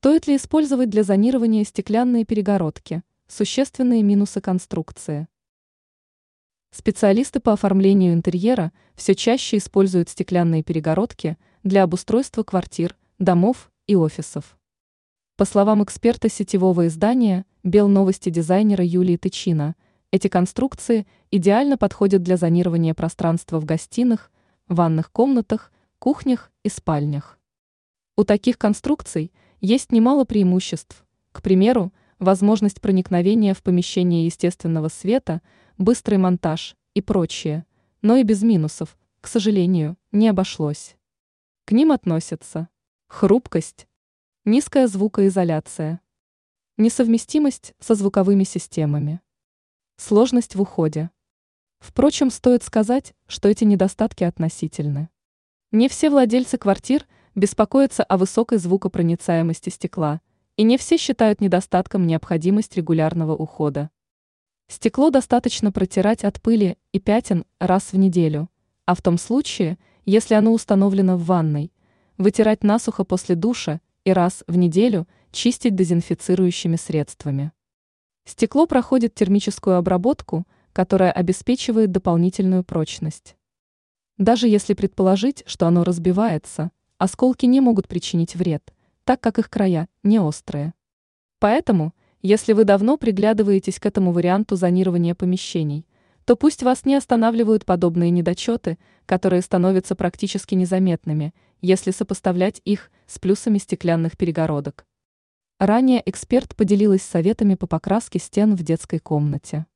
Стоит ли использовать для зонирования стеклянные перегородки? Существенные минусы конструкции. Специалисты по оформлению интерьера все чаще используют стеклянные перегородки для обустройства квартир, домов и офисов. По словам эксперта сетевого издания «Белновости» дизайнера Юлии Тычина, эти конструкции идеально подходят для зонирования пространства в гостиных, ванных комнатах, кухнях и спальнях. У таких конструкций есть немало преимуществ. К примеру, возможность проникновения в помещение естественного света, быстрый монтаж и прочее, но и без минусов, к сожалению, не обошлось. К ним относятся хрупкость, низкая звукоизоляция, несовместимость со звуковыми системами, сложность в уходе. Впрочем, стоит сказать, что эти недостатки относительны. Не все владельцы квартир – беспокоятся о высокой звукопроницаемости стекла, и не все считают недостатком необходимость регулярного ухода. Стекло достаточно протирать от пыли и пятен раз в неделю, а в том случае, если оно установлено в ванной, вытирать насухо после душа и раз в неделю чистить дезинфицирующими средствами. Стекло проходит термическую обработку, которая обеспечивает дополнительную прочность. Даже если предположить, что оно разбивается, Осколки не могут причинить вред, так как их края не острые. Поэтому, если вы давно приглядываетесь к этому варианту зонирования помещений, то пусть вас не останавливают подобные недочеты, которые становятся практически незаметными, если сопоставлять их с плюсами стеклянных перегородок. Ранее эксперт поделилась советами по покраске стен в детской комнате.